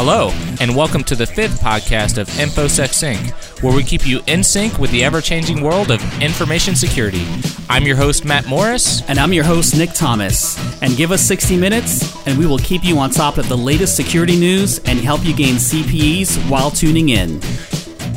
Hello, and welcome to the fifth podcast of InfoSec Sync, where we keep you in sync with the ever changing world of information security. I'm your host, Matt Morris. And I'm your host, Nick Thomas. And give us 60 minutes, and we will keep you on top of the latest security news and help you gain CPEs while tuning in.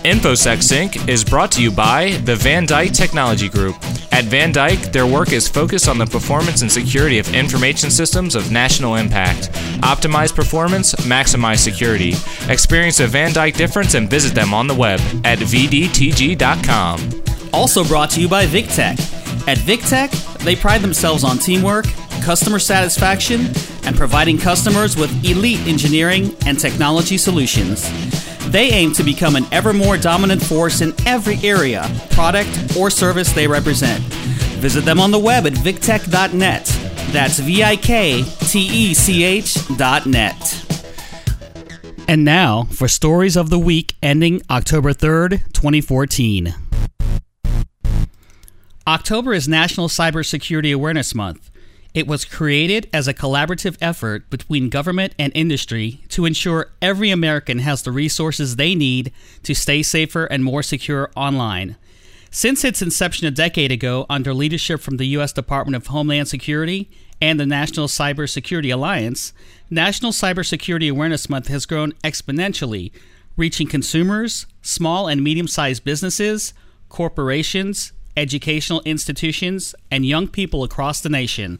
InfoSec Sync is brought to you by the Van Dyke Technology Group. At Van Dyke, their work is focused on the performance and security of information systems of national impact. Optimize performance, maximize security. Experience a Van Dyke difference and visit them on the web at vdtg.com. Also brought to you by VikTech. At VikTech, they pride themselves on teamwork, customer satisfaction, and providing customers with elite engineering and technology solutions. They aim to become an ever more dominant force in every area, product, or service they represent. Visit them on the web at viktech.net. That's V I K T E C H dot net. And now for stories of the week ending October 3rd, 2014. October is National Cybersecurity Awareness Month. It was created as a collaborative effort between government and industry to ensure every American has the resources they need to stay safer and more secure online. Since its inception a decade ago under leadership from the U.S. Department of Homeland Security and the National Cybersecurity Alliance, National Cybersecurity Awareness Month has grown exponentially, reaching consumers, small and medium sized businesses, corporations, educational institutions, and young people across the nation.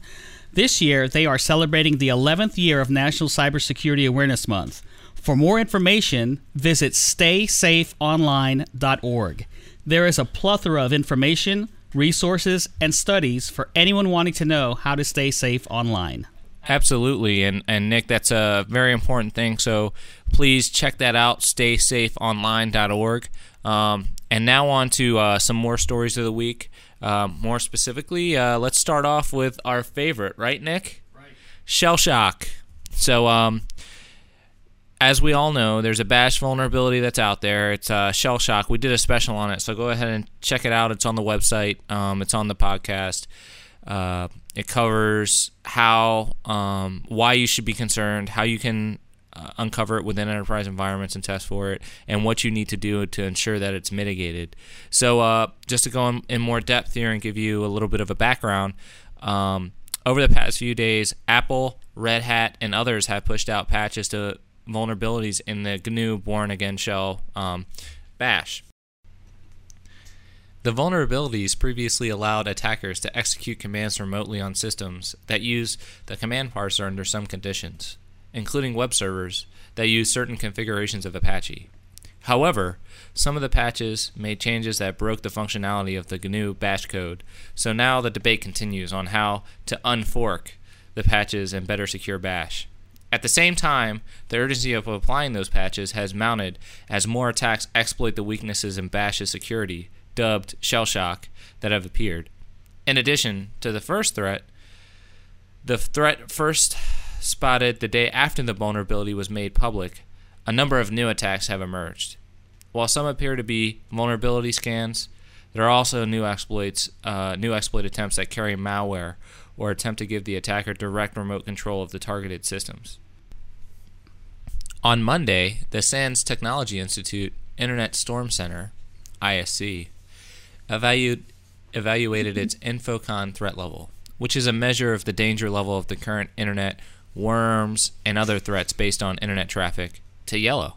This year, they are celebrating the 11th year of National Cybersecurity Awareness Month. For more information, visit staysafeonline.org. There is a plethora of information, resources, and studies for anyone wanting to know how to stay safe online. Absolutely, and and Nick, that's a very important thing. So please check that out. StaySafeOnline.org. Um, and now on to uh, some more stories of the week. Uh, more specifically, uh, let's start off with our favorite, right, Nick? Right. Shell shock. So, um, as we all know, there's a bash vulnerability that's out there. It's uh, shell shock. We did a special on it, so go ahead and check it out. It's on the website. Um, it's on the podcast. Uh, it covers how, um, why you should be concerned, how you can uh, uncover it within enterprise environments and test for it, and what you need to do to ensure that it's mitigated. So, uh, just to go in, in, more depth here and give you a little bit of a background, um, over the past few days, Apple, Red Hat, and others have pushed out patches to vulnerabilities in the GNU Bourne Again shell um, bash. The vulnerabilities previously allowed attackers to execute commands remotely on systems that use the command parser under some conditions including web servers, that use certain configurations of Apache. However, some of the patches made changes that broke the functionality of the GNU bash code, so now the debate continues on how to unfork the patches and better secure bash. At the same time, the urgency of applying those patches has mounted as more attacks exploit the weaknesses in bash's security, dubbed shell shock, that have appeared. In addition to the first threat, the threat first spotted the day after the vulnerability was made public, a number of new attacks have emerged. While some appear to be vulnerability scans, there are also new exploits, uh, new exploit attempts that carry malware or attempt to give the attacker direct remote control of the targeted systems. On Monday, the SANS Technology Institute Internet Storm Center, ISC, evaluated, evaluated its InfoCon threat level, which is a measure of the danger level of the current internet worms, and other threats based on internet traffic to yellow.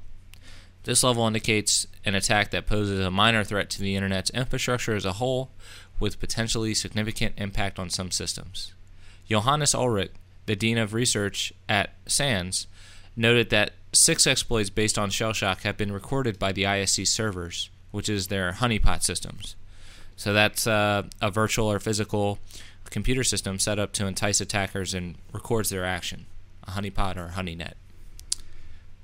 This level indicates an attack that poses a minor threat to the internet's infrastructure as a whole, with potentially significant impact on some systems. Johannes Ulrich, the Dean of Research at SANS, noted that six exploits based on shell shock have been recorded by the ISC servers, which is their honeypot systems. So that's uh, a virtual or physical computer system set up to entice attackers and records their action a honeypot or a honeynet.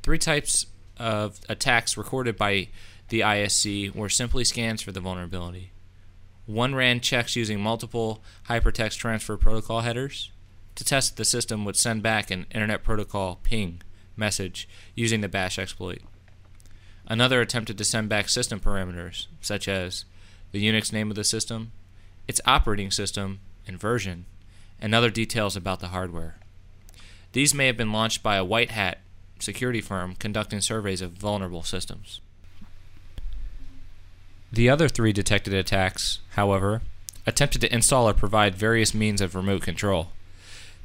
Three types of attacks recorded by the ISC were simply scans for the vulnerability. One ran checks using multiple hypertext transfer protocol headers to test the system would send back an Internet Protocol ping message using the bash exploit. Another attempted to send back system parameters, such as the Unix name of the system, its operating system and version, and other details about the hardware. These may have been launched by a white hat security firm conducting surveys of vulnerable systems. The other three detected attacks, however, attempted to install or provide various means of remote control.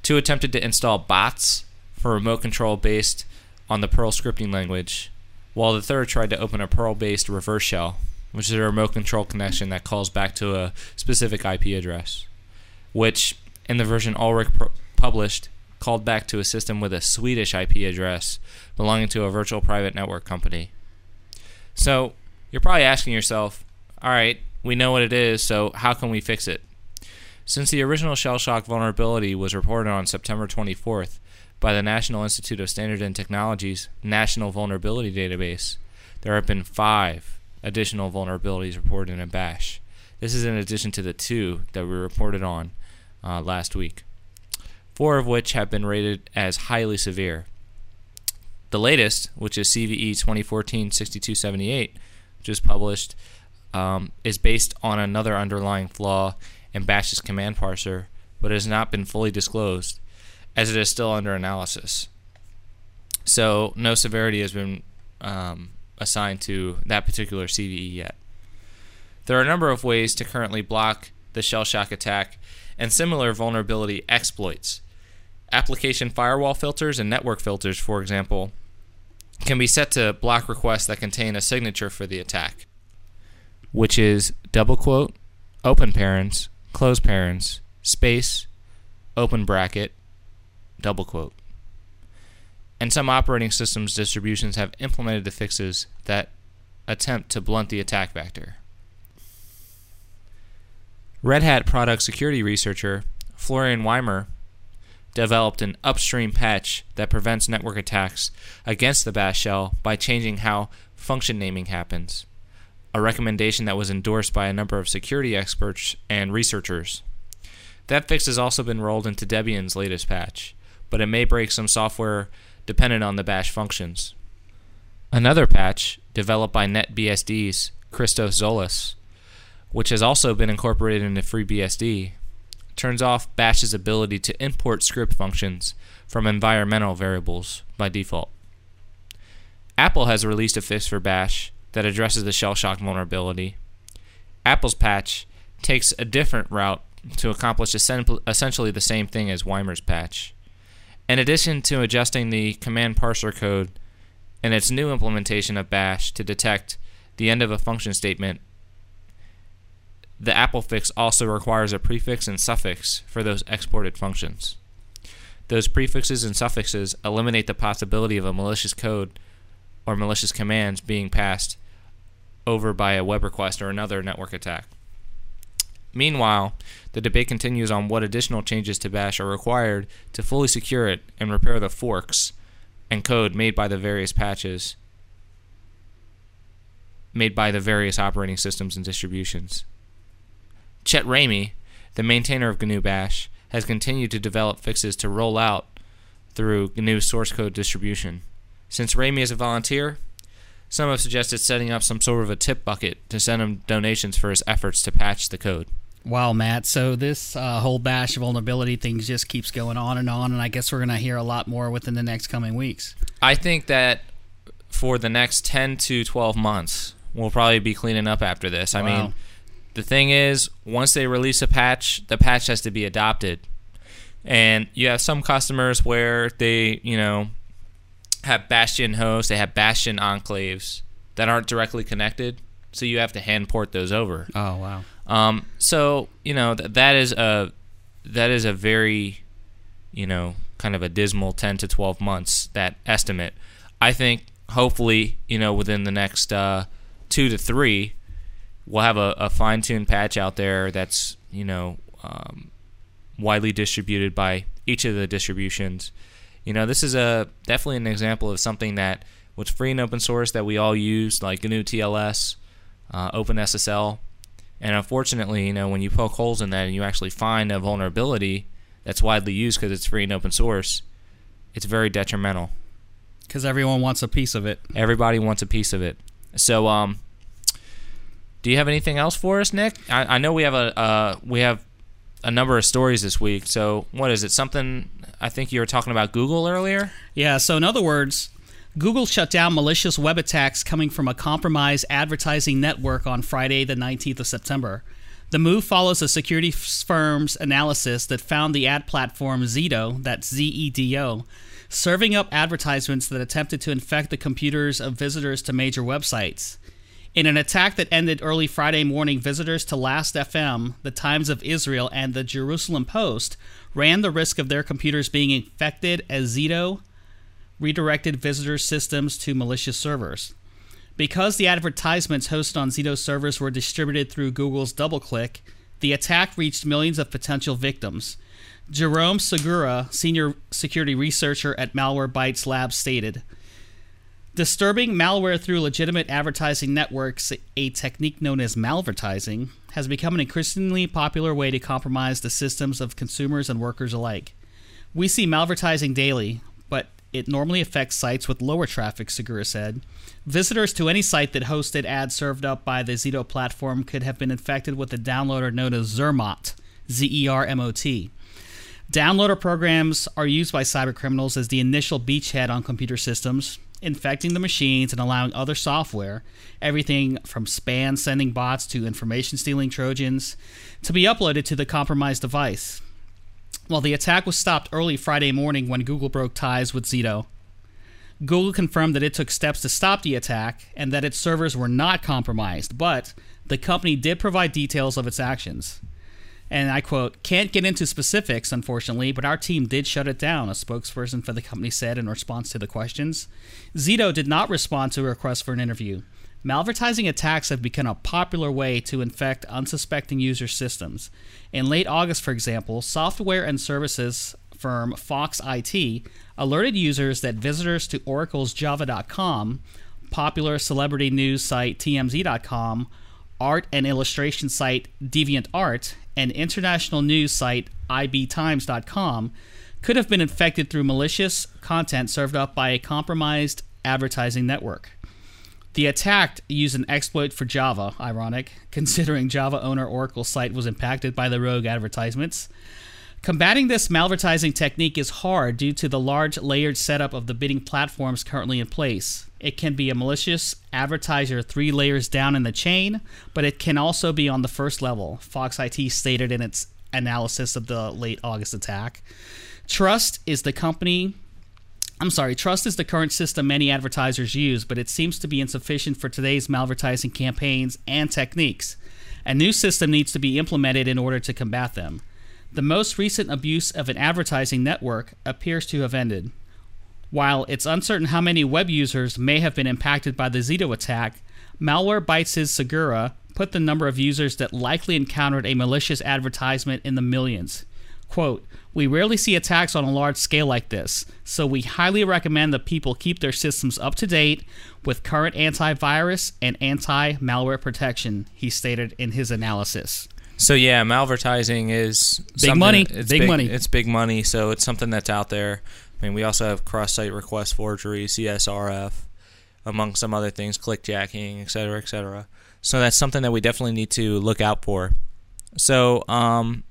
Two attempted to install bots for remote control based on the Perl scripting language, while the third tried to open a Perl based reverse shell, which is a remote control connection that calls back to a specific IP address, which, in the version Ulrich pr- published, called back to a system with a Swedish IP address belonging to a virtual private network company. So, you're probably asking yourself, all right, we know what it is, so how can we fix it? Since the original shell shock vulnerability was reported on September 24th by the National Institute of Standard and Technology's National Vulnerability Database, there have been five additional vulnerabilities reported in Bash. This is in addition to the two that we reported on uh, last week, four of which have been rated as highly severe. The latest, which is CVE 2014 6278, which was published um, is based on another underlying flaw in Bash's command parser, but has not been fully disclosed, as it is still under analysis. So no severity has been um, assigned to that particular CVE yet. There are a number of ways to currently block the shell shock attack and similar vulnerability exploits. Application firewall filters and network filters, for example, can be set to block requests that contain a signature for the attack which is double quote, open parens, close parens, space, open bracket, double quote. And some operating systems distributions have implemented the fixes that attempt to blunt the attack vector. Red Hat product security researcher Florian Weimer developed an upstream patch that prevents network attacks against the bash shell by changing how function naming happens a recommendation that was endorsed by a number of security experts and researchers. That fix has also been rolled into Debian's latest patch, but it may break some software dependent on the bash functions. Another patch, developed by NetBSD's Christos Zoulas, which has also been incorporated into FreeBSD, turns off Bash's ability to import script functions from environmental variables by default. Apple has released a fix for Bash that addresses the shell shock vulnerability. Apple's patch takes a different route to accomplish essentially the same thing as Weimer's patch. In addition to adjusting the command parser code in its new implementation of Bash to detect the end of a function statement, the Apple fix also requires a prefix and suffix for those exported functions. Those prefixes and suffixes eliminate the possibility of a malicious code or malicious commands being passed over by a web request or another network attack. Meanwhile, the debate continues on what additional changes to Bash are required to fully secure it and repair the forks and code made by the various patches made by the various operating systems and distributions. Chet Ramey, the maintainer of GNU Bash, has continued to develop fixes to roll out through GNU source code distribution. Since Ramey is a volunteer, some have suggested setting up some sort of a tip bucket to send him donations for his efforts to patch the code. Wow, Matt. So this uh, whole bash vulnerability thing just keeps going on and on, and I guess we're going to hear a lot more within the next coming weeks. I think that for the next 10 to 12 months, we'll probably be cleaning up after this. I mean, the thing is, once they release a patch, the patch has to be adopted. And you have some customers where they, you know, have Bastion hosts, they have Bastion enclaves that aren't directly connected, so you have to hand port those over. Oh wow. Um, so you know th- that is a that is a very you know kind of a dismal 10 to 12 months that estimate. I think hopefully you know within the next uh, two to three we'll have a, a fine tuned patch out there that's you know um, widely distributed by each of the distributions you know, this is a definitely an example of something that was free and open source that we all use, like GNU TLS, uh, OpenSSL. And unfortunately, you know, when you poke holes in that and you actually find a vulnerability that's widely used because it's free and open source, it's very detrimental. Because everyone wants a piece of it. Everybody wants a piece of it. So, um, do you have anything else for us, Nick? I, I know we have a uh, we have a number of stories this week. So, what is it? Something I think you were talking about Google earlier. Yeah. So, in other words, Google shut down malicious web attacks coming from a compromised advertising network on Friday, the 19th of September. The move follows a security firm's analysis that found the ad platform Zedo, that's Z E D O, serving up advertisements that attempted to infect the computers of visitors to major websites. In an attack that ended early Friday morning, visitors to Last.fm, the Times of Israel, and the Jerusalem Post ran the risk of their computers being infected as Zedo redirected visitors' systems to malicious servers. Because the advertisements hosted on Zedo's servers were distributed through Google's DoubleClick, the attack reached millions of potential victims. Jerome Segura, senior security researcher at Malwarebytes Labs, stated Disturbing malware through legitimate advertising networks, a technique known as malvertising, has become an increasingly popular way to compromise the systems of consumers and workers alike. We see malvertising daily, but it normally affects sites with lower traffic, Segura said. Visitors to any site that hosted ads served up by the Zedo platform could have been infected with a downloader known as Zermot, Z E R M O T. Downloader programs are used by cybercriminals as the initial beachhead on computer systems, infecting the machines and allowing other software, everything from spam sending bots to information stealing Trojans, to be uploaded to the compromised device. While the attack was stopped early Friday morning when Google broke ties with Zedo, Google confirmed that it took steps to stop the attack and that its servers were not compromised, but the company did provide details of its actions. And I quote, can't get into specifics, unfortunately, but our team did shut it down, a spokesperson for the company said in response to the questions. Zedo did not respond to a request for an interview. Malvertising attacks have become a popular way to infect unsuspecting user systems. In late August, for example, software and services firm Fox IT alerted users that visitors to Oracle's Java.com, popular celebrity news site TMZ.com, art and illustration site DeviantArt, and international news site ibtimes.com could have been infected through malicious content served up by a compromised advertising network. The attack used an exploit for Java, ironic, considering Java owner Oracle's site was impacted by the rogue advertisements. Combating this malvertising technique is hard due to the large layered setup of the bidding platforms currently in place. It can be a malicious advertiser three layers down in the chain, but it can also be on the first level, Fox IT stated in its analysis of the late August attack. Trust is the company. I'm sorry, Trust is the current system many advertisers use, but it seems to be insufficient for today's malvertising campaigns and techniques. A new system needs to be implemented in order to combat them. The most recent abuse of an advertising network appears to have ended. While it's uncertain how many web users may have been impacted by the Zedo attack, Malwarebytes' Segura put the number of users that likely encountered a malicious advertisement in the millions. Quote, We rarely see attacks on a large scale like this, so we highly recommend that people keep their systems up to date with current antivirus and anti malware protection, he stated in his analysis. So yeah, malvertising is Big money. It's Big money. It's big money. So it's something that's out there. I mean, we also have cross-site request forgery, CSRF, among some other things, clickjacking, et cetera, et cetera. So that's something that we definitely need to look out for. So um,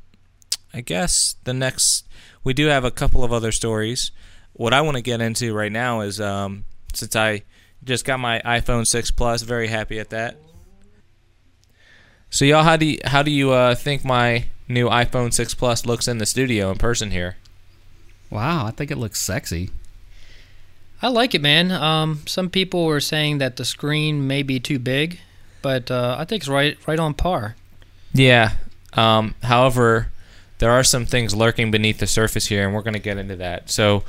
I guess the next we do have a couple of other stories. What I want to get into right now is um, since I just got my iPhone 6 Plus, very happy at that. So y'all, how do you, how do you uh, think my new iPhone 6 Plus looks in the studio in person here? Wow, I think it looks sexy. I like it, man. Um, some people were saying that the screen may be too big, but uh, I think it's right right on par. Yeah. Um, however, there are some things lurking beneath the surface here, and we're going to get into that. So,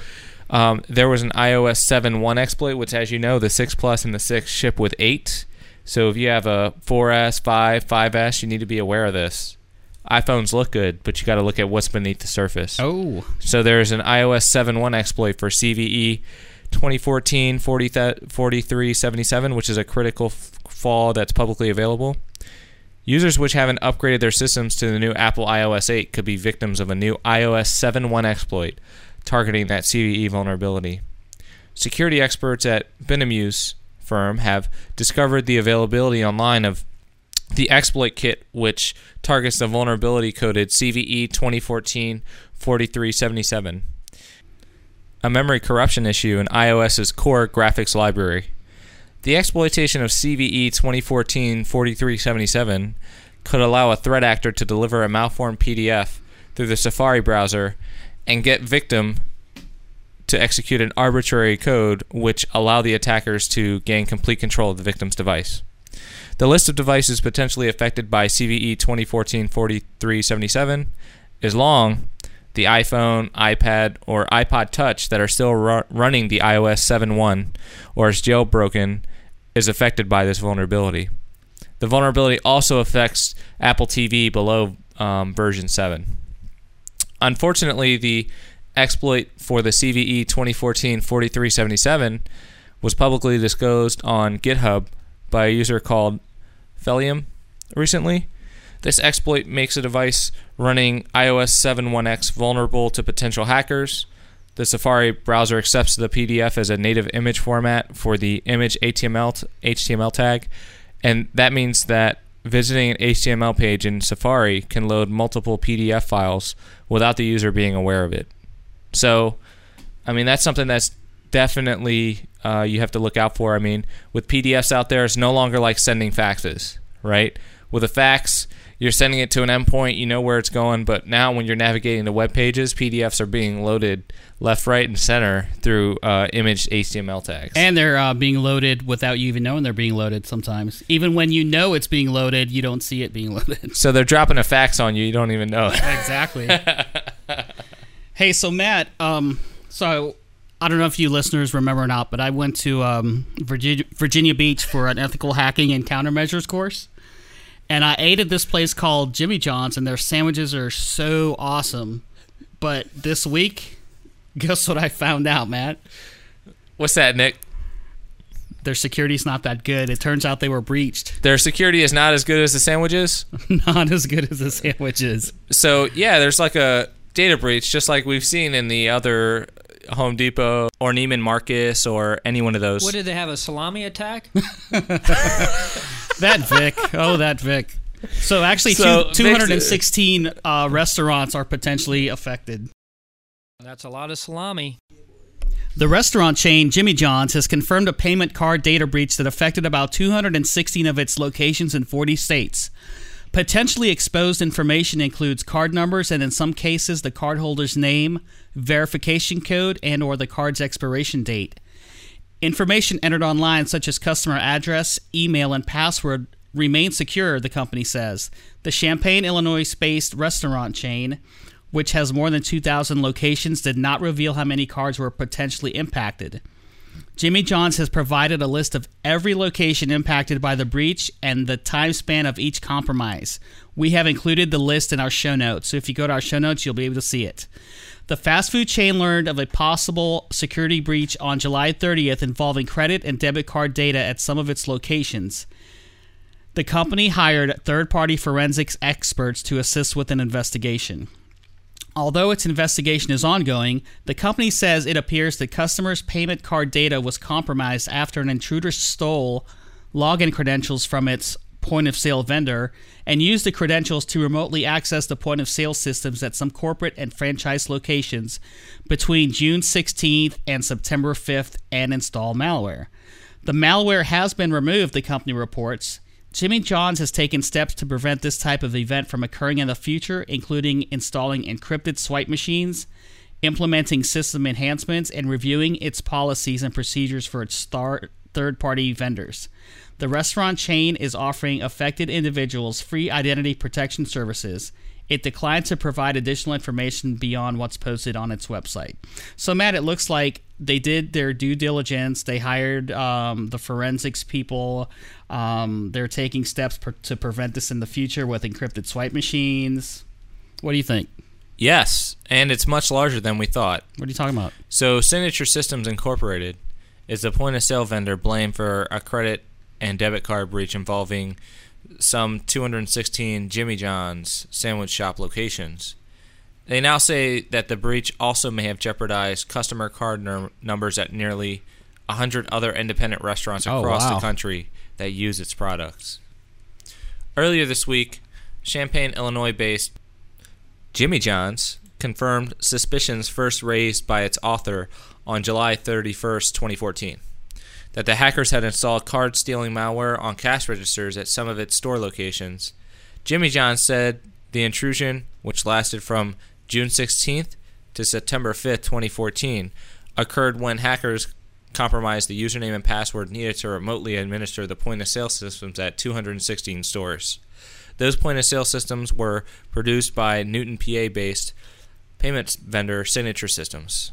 um, there was an iOS 7.1 exploit, which, as you know, the 6 Plus and the 6 ship with 8. So, if you have a 4S, 5, 5S, you need to be aware of this. iPhones look good, but you got to look at what's beneath the surface. Oh, So there's an iOS 7.1 exploit for CVE 2014 40 4377, which is a critical f- flaw that's publicly available. Users which haven't upgraded their systems to the new Apple iOS 8 could be victims of a new iOS 7.1 exploit targeting that CVE vulnerability. Security experts at Binamuse firm have discovered the availability online of the exploit kit, which targets the vulnerability coded CVE 2014 4377, a memory corruption issue in iOS's core graphics library. The exploitation of CVE 2014 4377 could allow a threat actor to deliver a malformed PDF through the Safari browser and get victim to execute an arbitrary code which allow the attackers to gain complete control of the victim's device. The list of devices potentially affected by CVE 2014-4377 is long. The iPhone, iPad, or iPod Touch that are still ru- running the iOS 7.1 or is jailbroken is affected by this vulnerability. The vulnerability also affects Apple TV below um, version 7. Unfortunately, the exploit for the CVE 2014 4377 was publicly disclosed on GitHub by a user called Recently. This exploit makes a device running iOS 7.1x vulnerable to potential hackers. The Safari browser accepts the PDF as a native image format for the image HTML, HTML tag, and that means that visiting an HTML page in Safari can load multiple PDF files without the user being aware of it. So, I mean, that's something that's definitely uh, you have to look out for. I mean, with PDFs out there, it's no longer like sending faxes, right? With a fax, you're sending it to an endpoint, you know where it's going, but now when you're navigating the web pages, PDFs are being loaded left, right, and center through uh, image HTML tags. And they're uh, being loaded without you even knowing they're being loaded sometimes. Even when you know it's being loaded, you don't see it being loaded. so they're dropping a fax on you, you don't even know. exactly. hey, so Matt, um, so I don't know if you listeners remember or not, but I went to um, Virginia, Virginia Beach for an ethical hacking and countermeasures course. And I ate at this place called Jimmy John's, and their sandwiches are so awesome. But this week, guess what I found out, Matt? What's that, Nick? Their security's not that good. It turns out they were breached. Their security is not as good as the sandwiches? not as good as the sandwiches. So, yeah, there's like a data breach, just like we've seen in the other Home Depot or Neiman Marcus or any one of those. What did they have a salami attack? that Vik. Oh, that Vik. So actually, So, two, 216 uh, restaurants are potentially affected. That's a lot of salami. The restaurant chain Jimmy John's has confirmed a payment card data breach that affected about 216 of its locations in 40 states. Potentially exposed information includes card numbers and in some cases the cardholder's name, verification code, and or the card's expiration date. Information entered online such as customer address, email, and password remain secure, the company says. The Champaign, Illinois-based restaurant chain which has more than 2,000 locations, did not reveal how many cards were potentially impacted. Jimmy John's has provided a list of every location impacted by the breach and the time span of each compromise. We have included the list in our show notes, so if you go to our show notes, you'll be able to see it. The fast food chain learned of a possible security breach on July 30th involving credit and debit card data at some of its locations. The company hired third party forensics experts to assist with an investigation. Although its investigation is ongoing, the company says it appears that customers' payment card data was compromised after an intruder stole login credentials from its point of sale vendor and used the credentials to remotely access the point of sale systems at some corporate and franchise locations between June 16th and September 5th and install malware. The malware has been removed, the company reports. Jimmy John's has taken steps to prevent this type of event from occurring in the future, including installing encrypted swipe machines, implementing system enhancements, and reviewing its policies and procedures for its third party vendors. The restaurant chain is offering affected individuals free identity protection services. It declined to provide additional information beyond what's posted on its website. So, Matt, it looks like they did their due diligence. They hired um, the forensics people. Um, they're taking steps per- to prevent this in the future with encrypted swipe machines. What do you think? Yes, and it's much larger than we thought. What are you talking about? So, Signature Systems Incorporated is the point of sale vendor blamed for a credit and debit card breach involving some 216 Jimmy John's sandwich shop locations. They now say that the breach also may have jeopardized customer card num- numbers at nearly 100 other independent restaurants Oh, across wow. the country that use its products. Earlier this week, Champaign, Illinois based Jimmy John's confirmed suspicions first raised by its author on July 31st, 2014, that the hackers had installed card stealing malware on cash registers at some of its store locations. Jimmy John said the intrusion, which lasted from June 16th to September 5th, 2014, occurred when hackers compromised the username and password needed to remotely administer the point of sale systems at 216 stores. Those point of sale systems were produced by Newton, PA based payments vendor Signature Systems.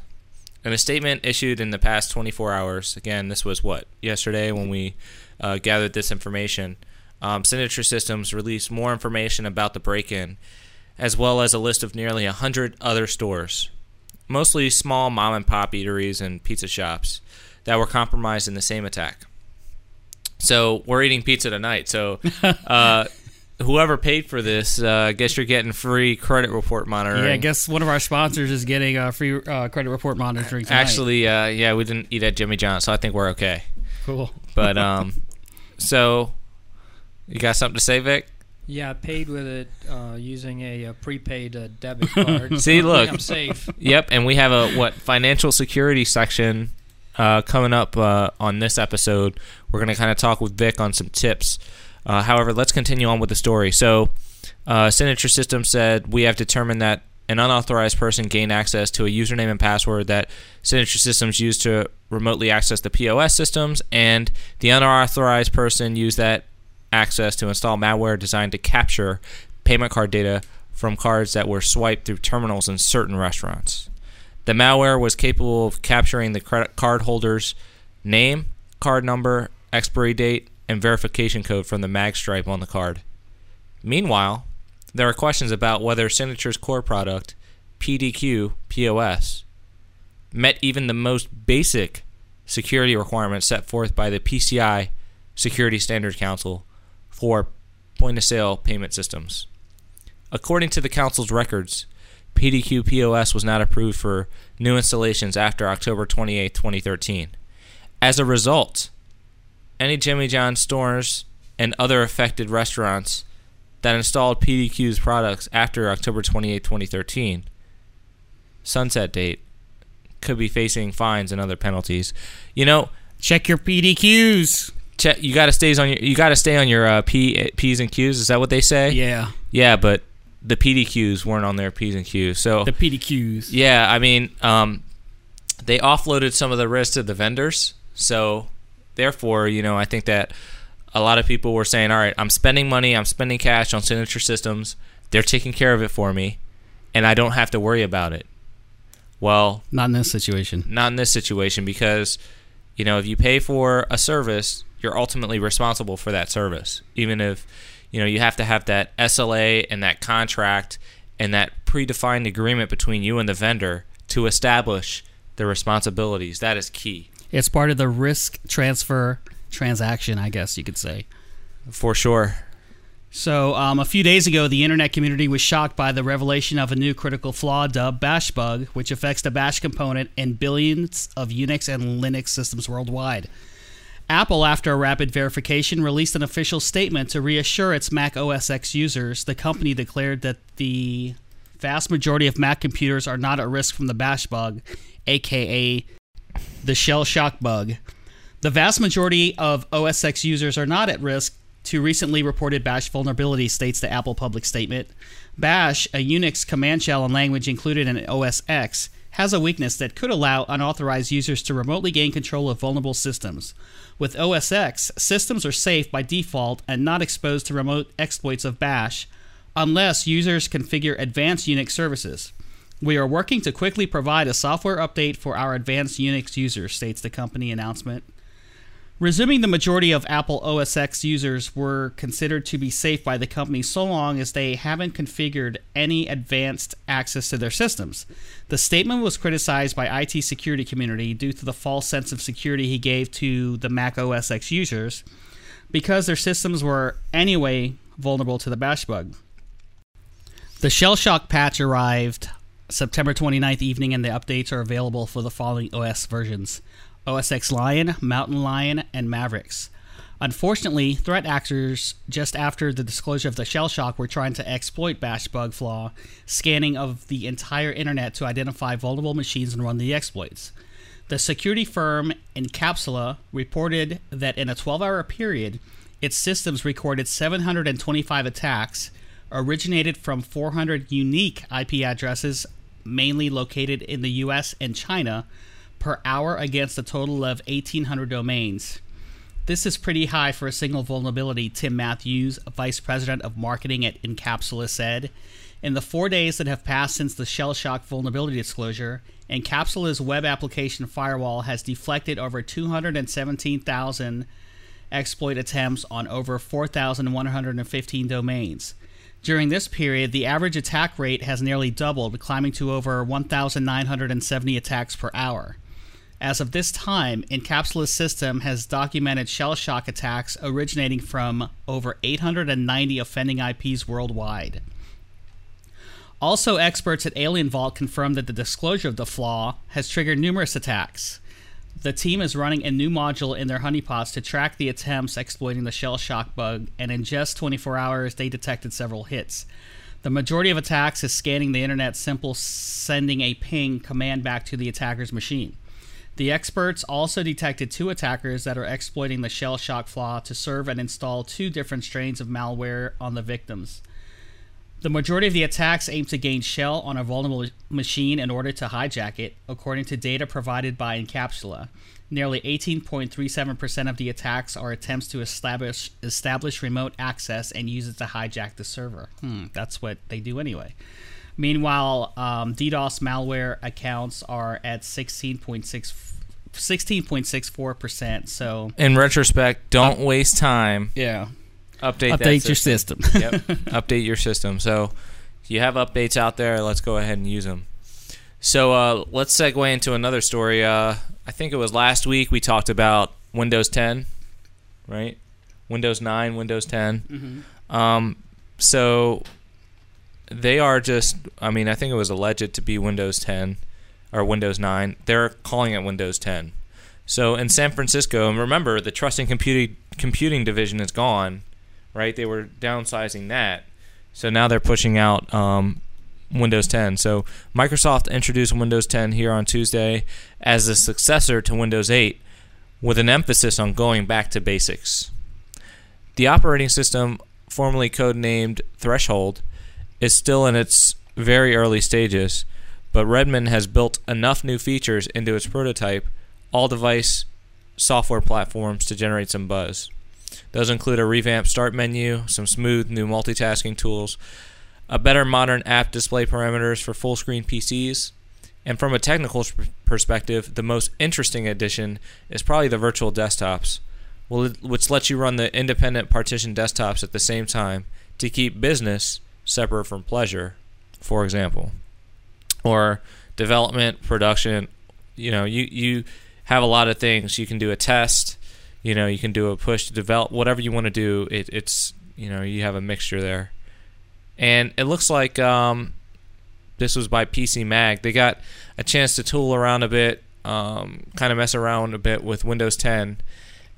In a statement issued in the past 24 hours, again, this was what, yesterday when we uh, gathered this information, um, Signature Systems released more information about the break in, as well as a list of nearly 100 other stores, mostly small mom and pop eateries and pizza shops, that were compromised in the same attack. So we're eating pizza tonight. So uh, whoever paid for this, uh, guess you're getting free credit report monitoring. Yeah, I guess one of our sponsors is getting uh, free uh, credit report monitoring tonight. Actually, uh, yeah, we didn't eat at Jimmy John's, so I think we're okay. cool. But um, so you got something to say, Vik? Yeah, I paid with it uh, using a, uh prepaid uh, debit card. See, I look. I'm safe. Yep, and we have a what financial security section uh, coming up uh, on this episode. We're going to kind of talk with Vik on some tips. Uh, however, let's continue on with the story. So, uh, Signature Systems said we have determined that an unauthorized person gained access to a username and password that Signature Systems used to remotely access the POS systems, and the unauthorized person used that access to install malware designed to capture payment card data from cards that were swiped through terminals in certain restaurants. The malware was capable of capturing the credit card holder's name, card number, expiry date, and verification code from the mag stripe on the card. Meanwhile, there are questions about whether Signature's core product, PDQ POS, met even the most basic security requirements set forth by the PCI Security Standards Council for point of sale payment systems. According to the Council's records, PDQ POS was not approved for new installations after October 28, 2013. As a result, any Jimmy John's stores and other affected restaurants that installed PDQ's products after October 28, 2013, sunset date, could be facing fines and other penalties. You know, Check your PDQs. check, you got to stay on your you got to stay on your uh, P, P's and Q's. Is that what they say? Yeah, Yeah, but the PDQs weren't on their P's and Q's. So the PDQs. yeah, I mean, um, they offloaded some of the risk to the vendors. So therefore, you know, I think that a lot of people were saying, "All right, I'm spending money, I'm spending cash on Signature Systems. They're taking care of it for me, and I don't have to worry about it." Well, Not in this situation. not in this situation because you know if you pay for a service you're ultimately responsible for that service even if you know you have to have that SLA and that contract and that predefined agreement between you and the vendor to establish the responsibilities that is key It's part of the risk transfer transaction, I guess you could say. for sure So, um, a few days ago, the internet community was shocked by the revelation of a new critical flaw dubbed Bash bug, which affects the Bash component in billions of Unix and Linux systems worldwide. Apple, after a rapid verification, released an official statement to reassure its Mac OS X users. The company declared that the vast majority of Mac computers are not at risk from the Bash bug, aka the shell shock bug. The vast majority of OS X users are not at risk to recently reported Bash vulnerability, states the Apple public statement. Bash, a Unix command shell and language included in OS X, has a weakness that could allow unauthorized users to remotely gain control of vulnerable systems. With OS X, systems are safe by default and not exposed to remote exploits of Bash unless users configure advanced Unix services. We are working to quickly provide a software update for our advanced Unix users, states the company announcement. Resuming the majority of Apple OS X users were considered to be safe by the company so long as they haven't configured any advanced access to their systems. The statement was criticized by IT security community due to the false sense of security he gave to the Mac OS X users because their systems were anyway vulnerable to the bash bug. The Shell Shock patch arrived September 29th evening and the updates are available for the following OS versions. OS X Lion, Mountain Lion, and Mavericks. Unfortunately, threat actors just after the disclosure of the shell shock were trying to exploit Bash bug flaw, scanning of the entire internet to identify vulnerable machines and run the exploits. The security firm Incapsula reported that in a 12 hour period, its systems recorded 725 attacks, originated from 400 unique IP addresses, mainly located in the US and China, per hour against a total of 1,800 domains. This is pretty high for a single vulnerability, Tim Matthews, Vice President of Marketing at Incapsula, said. In the four days that have passed since the shell shock vulnerability disclosure, Incapsula's web application firewall has deflected over 217,000 exploit attempts on over 4,115 domains. During this period, the average attack rate has nearly doubled, climbing to over 1,970 attacks per hour. As of this time, Incapsula's system has documented shell shock attacks originating from over 890 offending IPs worldwide. Also, experts at Alien Vault confirmed that the disclosure of the flaw has triggered numerous attacks. The team is running a new module in their honeypots to track the attempts exploiting the shell shock bug, and in just 24 hours, they detected several hits. The majority of attacks is scanning the internet, simple sending a ping command back to the attacker's machine. The experts also detected two attackers that are exploiting the shell shock flaw to serve and install two different strains of malware on the victims. The majority of the attacks aim to gain shell on a vulnerable machine in order to hijack it, according to data provided by Incapsula. Nearly 18.37% of the attacks are attempts to establish, establish remote access and use it to hijack the server. Hmm, that's what they do anyway. Meanwhile, um, DDoS malware accounts are at 16.6 16.64%. So, In retrospect, don't waste time. yeah. Update Update your system. yep. Update your system. So you have updates out there. Let's go ahead and use them. So uh, let's segue into another story. Uh, I think it was last week we talked about Windows 10, right? Windows 9, Windows 10. Um, so they are just, I mean, I think it was alleged to be Windows 10 or Windows 9. They're calling it Windows 10. So in San Francisco, and remember, the trusting computing computing division is gone, right? They were downsizing that, so now they're pushing out um, Windows 10. So Microsoft introduced Windows 10 here on Tuesday as a successor to Windows 8, with an emphasis on going back to basics. The operating system, formerly codenamed Threshold, is still in its very early stages, but Redmond has built enough new features into its prototype, all device software platforms, to generate some buzz. Those include a revamped start menu, some smooth new multitasking tools, a better modern app display parameters for full screen PCs, and from a technical perspective, the most interesting addition is probably the virtual desktops, which lets you run the independent partition desktops at the same time to keep business separate from pleasure, for example, or development, production. You know, you you have a lot of things. You can do a test. You know, you can do a push to develop whatever you want to do. It, it's you know you have a mixture there, and it looks like um, this was by PC Mag. They got a chance to tool around a bit, um, kind of mess around a bit with Windows 10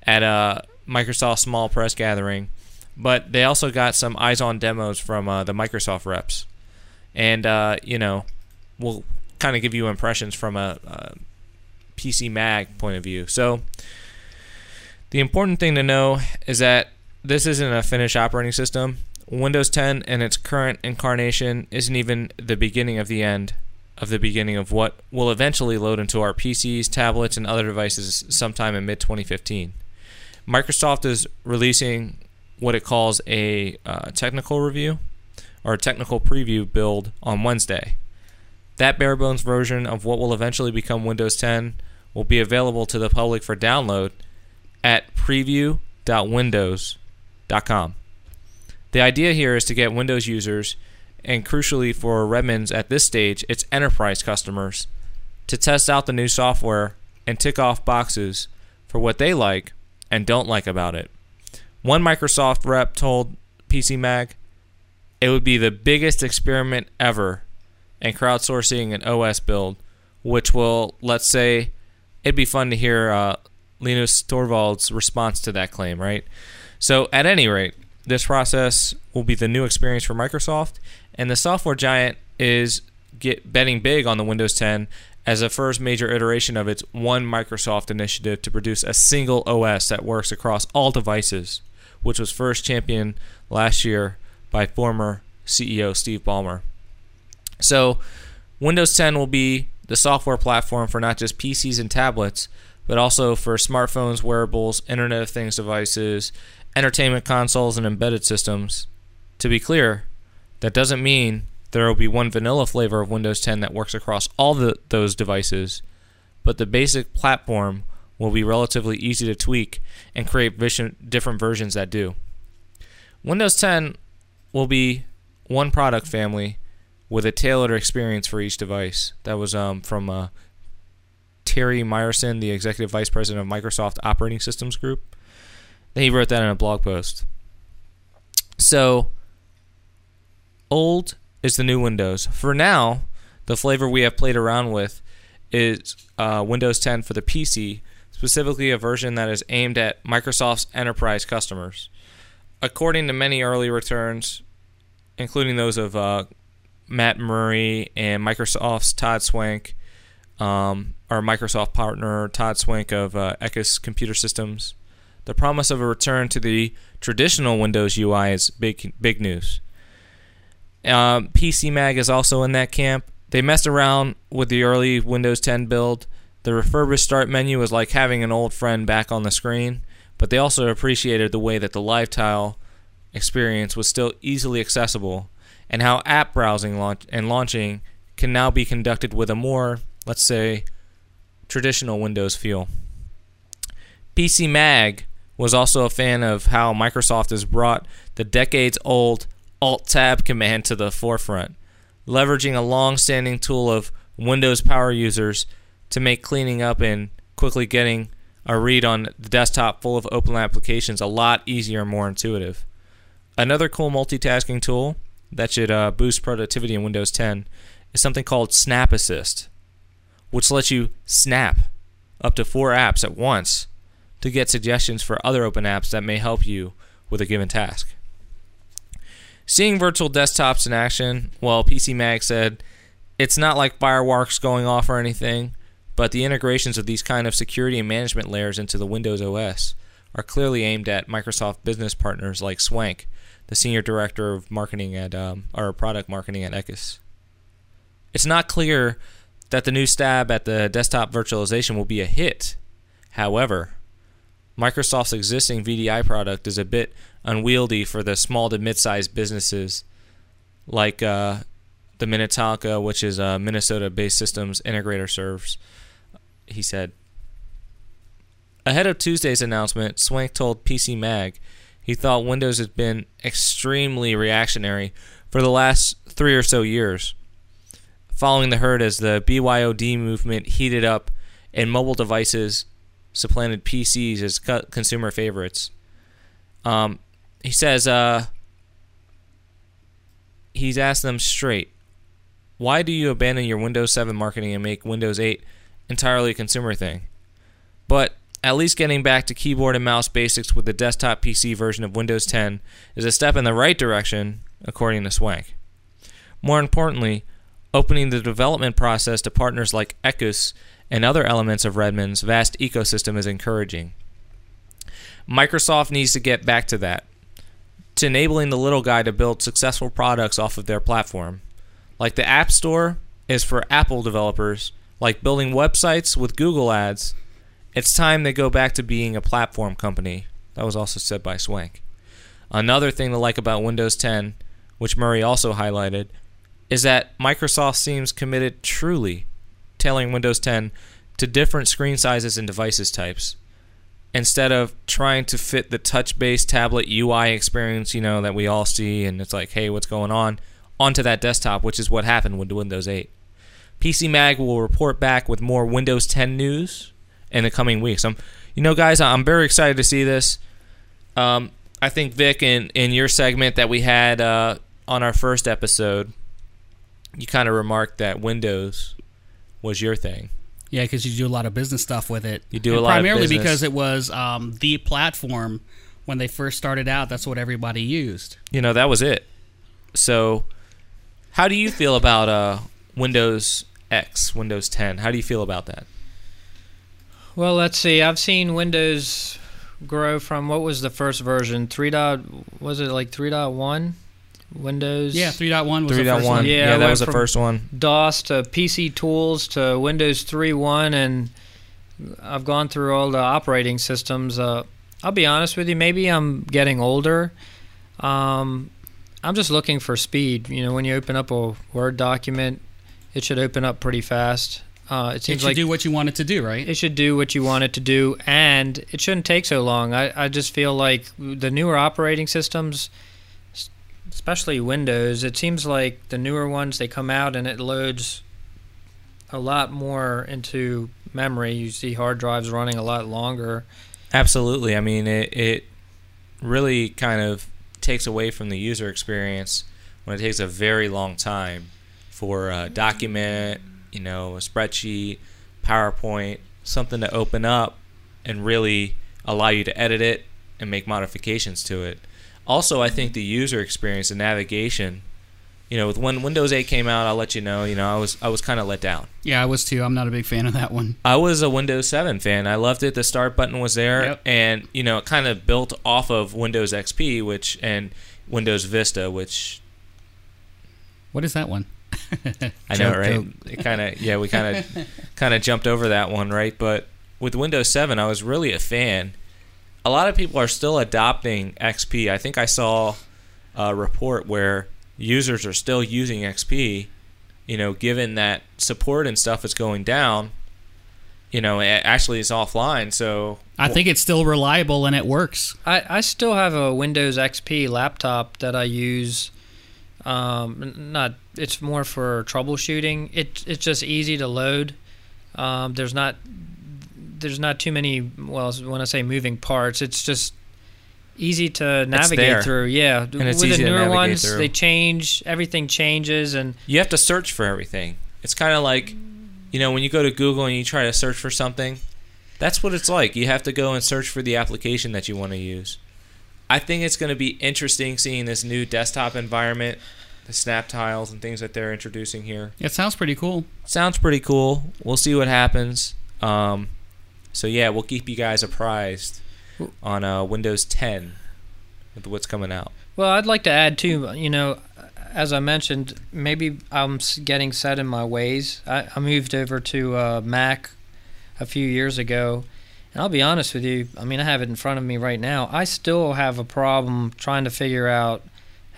at a Microsoft Small Press Gathering, but they also got some eyes-on demos from uh, the Microsoft reps, and uh, you know, we'll kind of give you impressions from a, a PC Mag point of view. So. The important thing to know is that this isn't a finished operating system. Windows 10 and its current incarnation isn't even the beginning of the end of the beginning of what will eventually load into our PCs, tablets, and other devices sometime in mid 2015. Microsoft is releasing what it calls a uh, technical review or a technical preview build on Wednesday. That bare bones version of what will eventually become Windows 10 will be available to the public for download at preview.windows.com. The idea here is to get Windows users, and crucially for Redmond's at this stage, its enterprise customers, to test out the new software and tick off boxes for what they like and don't like about it. One Microsoft rep told PC Mag it would be the biggest experiment ever in crowdsourcing an OS build, which will, let's say, it'd be fun to hear uh, Linus Torvalds' response to that claim, right? So, at any rate, this process will be the new experience for Microsoft, and the software giant is get betting big on the Windows 10 as a first major iteration of its One Microsoft initiative to produce a single OS that works across all devices, which was first championed last year by former CEO Steve Ballmer. So, Windows 10 will be the software platform for not just PCs and tablets, but also for smartphones, wearables, Internet of Things devices, entertainment consoles, and embedded systems. To be clear, that doesn't mean there will be one vanilla flavor of Windows 10 that works across all the, those devices, but the basic platform will be relatively easy to tweak and create vision, different versions that do. Windows 10 will be one product family with a tailored experience for each device. That was um, from uh, Terry Myerson, the executive vice president of Microsoft Operating Systems Group. He wrote that in a blog post. So, old is the new Windows. For now, the flavor we have played around with is uh, Windows 10 for the PC, specifically a version that is aimed at Microsoft's enterprise customers. According to many early returns, including those of uh, Matt Murray and Microsoft's Todd Swank, um, our Microsoft partner Todd Swink of uh, Ecus Computer Systems, the promise of a return to the traditional Windows UI is big, big news. Um, PC Mag is also in that camp. They messed around with the early Windows 10 build. The refurbished start menu was like having an old friend back on the screen, but they also appreciated the way that the live tile experience was still easily accessible and how app browsing launch and launching can now be conducted with a more, let's say, traditional Windows feel. PC Mag was also a fan of how Microsoft has brought the decades old Alt Tab command to the forefront, leveraging a long standing tool of Windows power users to make cleaning up and quickly getting a read on the desktop full of open applications a lot easier and more intuitive. Another cool multitasking tool that should uh, boost productivity in Windows 10 is something called Snap Assist, which lets you snap up to four apps at once to get suggestions for other open apps that may help you with a given task. Seeing virtual desktops in action, well, PC Mag said it's not like fireworks going off or anything, but the integrations of these kind of security and management layers into the Windows OS are clearly aimed at Microsoft business partners like Swank, the senior director of marketing at um, or product marketing at Ecus. It's not clear that the new stab at the desktop virtualization will be a hit. However, Microsoft's existing VDI product is a bit unwieldy for the small to mid-sized businesses like uh, the Minnetonka, which is a Minnesota-based systems integrator serves. He said. Ahead of Tuesday's announcement, Swank told PC Mag he thought Windows had been extremely reactionary for the last three or so years, following the herd as the BYOD movement heated up and mobile devices supplanted PCs as consumer favorites. Um, he says uh, he's asked them straight, why do you abandon your Windows 7 marketing and make Windows 8 entirely a consumer thing? But at least getting back to keyboard and mouse basics with the desktop PC version of Windows 10 is a step in the right direction, according to Swank. More importantly, opening the development process to partners like Ecus and other elements of Redmond's vast ecosystem is encouraging. Microsoft needs to get back to that, to enabling the little guy to build successful products off of their platform. Like the App Store is for Apple developers, like building websites with Google Ads it's time they go back to being a platform company. That was also said by Swank. Another thing to like about Windows 10, which Murray also highlighted, is that Microsoft seems committed truly tailoring Windows 10 to different screen sizes and devices types instead of trying to fit the touch-based tablet UI experience, you know, that we all see and it's like, "Hey, what's going on?" onto that desktop, which is what happened with Windows 8. PC Mag will report back with more Windows 10 news in the coming weeks. I'm, you know, guys, I'm very excited to see this. Um, I think Vik, in in your segment that we had uh, on our first episode, you kind of remarked that Windows was your thing. Yeah, because you do a lot of business stuff with it. You do And a lot of primarily business. because it was um, the platform when they first started out. That's what everybody used. You know, that was it. So, how do you feel about uh, Windows X, Windows 10? How do you feel about that? Well, let's see. I've seen Windows grow from what was the first version? Three dot was it like three dot one? Windows. Yeah, 3.1 was the 3.1. first one. Yeah, Yeah, that that was the first one. DOS to PC Tools to Windows 3.1, and I've gone through all the operating systems. Uh, I'll be honest with you, maybe I'm getting older. Um, I'm just looking for speed. You know, when you open up a Word document, it should open up pretty fast. Uh, it It should like do what you want it to do, right? it should do what you want it to do, and it shouldn't take so long. I, I just feel like the newer operating systems, s- especially Windows, it seems like the newer ones they come out and it loads a lot more into memory. You see hard drives running a lot longer. Absolutely. I mean, it, it really kind of takes away from the user experience when it takes a very long time for a document, you know, a spreadsheet, PowerPoint, something to open up and really allow you to edit it and make modifications to it. Also, I think the user experience and navigation, you know, with when Windows 8 came out, I'll let you know, you know, I was I was kind of let down. Yeah, I was too. I'm not a big fan of that one. I was a Windows 7 fan. I loved it. The start button was there, Yep. and you know, it kind of built off of Windows XP, which and Windows Vista, which What is that one? I know, right? It kind of yeah, we kind of kind of jumped over that one, right? But with Windows 7, I was really a fan. A lot of people are still adopting XP. I think I saw a report where users are still using XP. You know, given that support and stuff is going down. You know, a- actually it's offline, so I think it's still reliable and it works. I, I still have a Windows XP laptop that I use. Um, not it's more for troubleshooting. It it's just easy to load. Um, there's not there's not too many. Well, when I say moving parts, it's just easy to navigate through. Yeah, And it's with easy the to newer navigate ones, through. they change. Everything changes, and you have to search for everything. It's kind of like, you know, when you go to Google and you try to search for something, that's what it's like. You have to go and search for the application that you want to use. I think it's going to be interesting seeing this new desktop environment, the snap tiles and things that they're introducing here. It sounds pretty cool. Sounds pretty cool. We'll see what happens. Um, so yeah, we'll keep you guys apprised on uh, Windows 10 with what's coming out. Well, I'd like to add too. You know, as I mentioned, maybe I'm getting set in my ways. I, I moved over to uh, Mac a few years ago, and I'll be honest with you. I mean, I have it in front of me right now. I still have a problem trying to figure out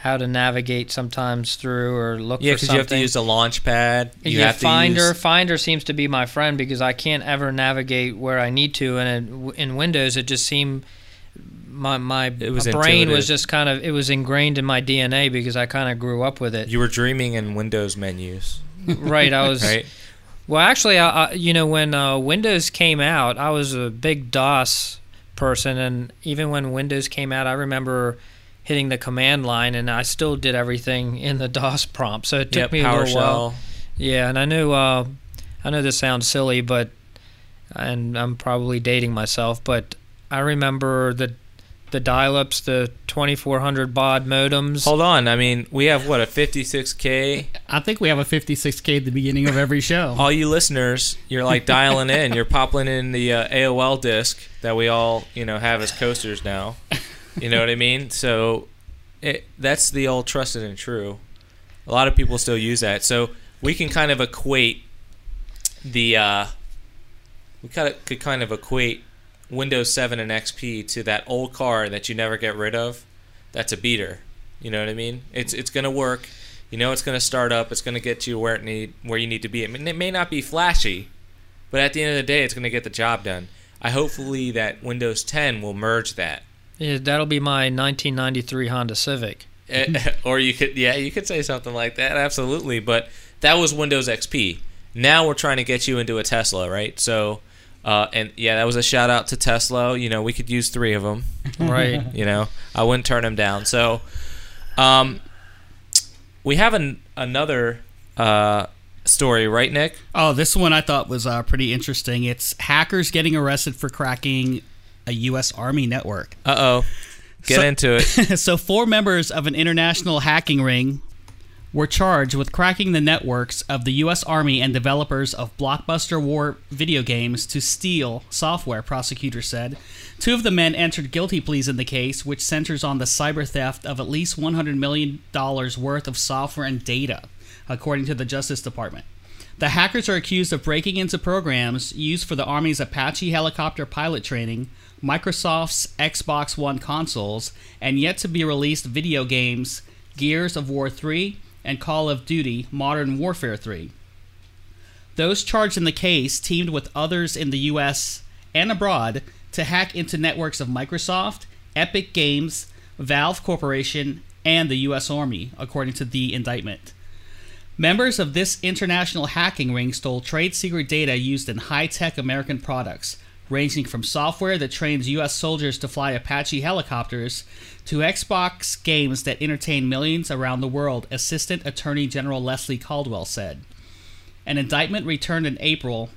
how to navigate sometimes through or look Yeah, for because you have to use the launch pad. You yeah, have to Finder. use- Finder seems to be my friend because I can't ever navigate where I need to, and in, in Windows, it just seemed my my It was brain intuitive. was just kind of it was ingrained in my DNA because I kind of grew up with it. You were dreaming in Windows menus, right, I was. right? Well, actually, I, I, you know, when uh, Windows came out, I was a big DOS person, and even when Windows came out, I remember hitting the command line, and I still did everything in the DOS prompt. So it took Yep, me a little while. Yeah, and I knew uh, I know this sounds silly, but and I'm probably dating myself, but I remember the the dial-ups, the 2400 baud modems. Hold on. I mean, we have what a 56k. I think we have a 56k at the beginning of every show. All you listeners, you're like dialing in. You're popping in the uh, AOL disc that we all, you know, have as coasters now. You know what I mean? So it, that's the old trusted and true. A lot of people still use that. So we can kind of equate the uh, we kind of could kind of equate Windows 7 and XP to that old car that you never get rid of. That's a beater. You know what I mean? It's it's gonna work. You know it's gonna start up. It's gonna get you where it need where you need to be. I mean, it may not be flashy, but at the end of the day, it's gonna get the job done. I hopefully that Windows 10 will merge that. Yeah, that'll be my 1993 Honda Civic. Eh, or you could yeah you could say something like that absolutely but that was windows xp now we're trying to get you into a tesla right so uh, and yeah that was a shout out to tesla you know we could use three of them Right. you know i wouldn't turn them down so um, we have an, another uh, story, right, Nick? Oh, this one I thought was uh, pretty interesting. It's hackers getting arrested for cracking a U.S. Army network. Uh oh. Get So- into it. so, four members of an international hacking ring were charged with cracking the networks of the U.S. Army and developers of blockbuster war video games to steal software, prosecutors said. Two of the men entered guilty pleas in the case, which centers on the cyber theft of at least $100 million worth of software and data, according to the Justice Department. The hackers are accused of breaking into programs used for the Army's Apache helicopter pilot training, Microsoft's Xbox One consoles, and yet to be released video games Gears of War 3 and Call of Duty Modern Warfare 3. Those charged in the case teamed with others in the US and abroad to hack into networks of Microsoft, Epic Games, Valve Corporation, and the US Army, according to the indictment. Members of this international hacking ring stole trade secret data used in high tech American products, ranging from software that trains U.S. soldiers to fly Apache helicopters to Xbox games that entertain millions around the world, Assistant Attorney General Leslie Caldwell said. An indictment returned in April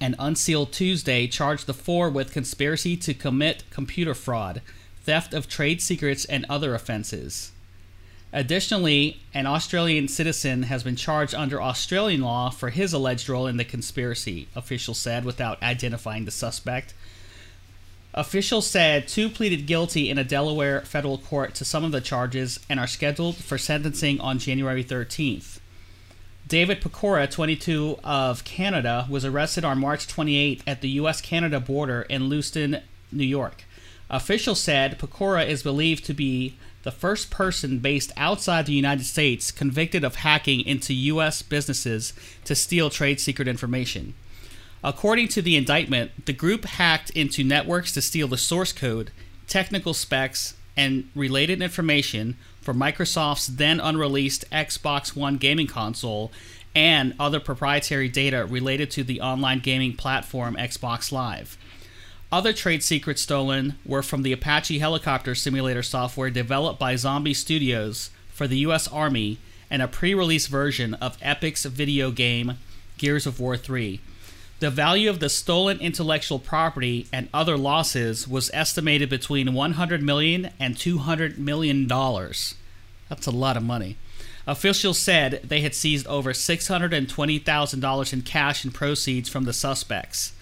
and unsealed Tuesday charged the four with conspiracy to commit computer fraud, theft of trade secrets, and other offenses. Additionally, an Australian citizen has been charged under Australian law for his alleged role in the conspiracy, officials said without identifying the suspect. Officials said two pleaded guilty in a Delaware federal court to some of the charges and are scheduled for sentencing on January 13th. David Pokora, 22 of Canada, was arrested on March 28 at the U.S. Canada border in Lewiston, New York. Officials said Pokora is believed to be the first person based outside the United States convicted of hacking into U.S. businesses to steal trade secret information. According to the indictment, the group hacked into networks to steal the source code, technical specs, and related information for Microsoft's then unreleased Xbox One gaming console and other proprietary data related to the online gaming platform Xbox Live. Other trade secrets stolen were from the Apache helicopter simulator software developed by Zombie Studios for the U.S. Army and a pre release version of Epic's video game Gears of War 3. The value of the stolen intellectual property and other losses was estimated between 100 million and 200 million dollars. That's a lot of money. Officials said they had seized over $620,000 in cash and proceeds from the suspects.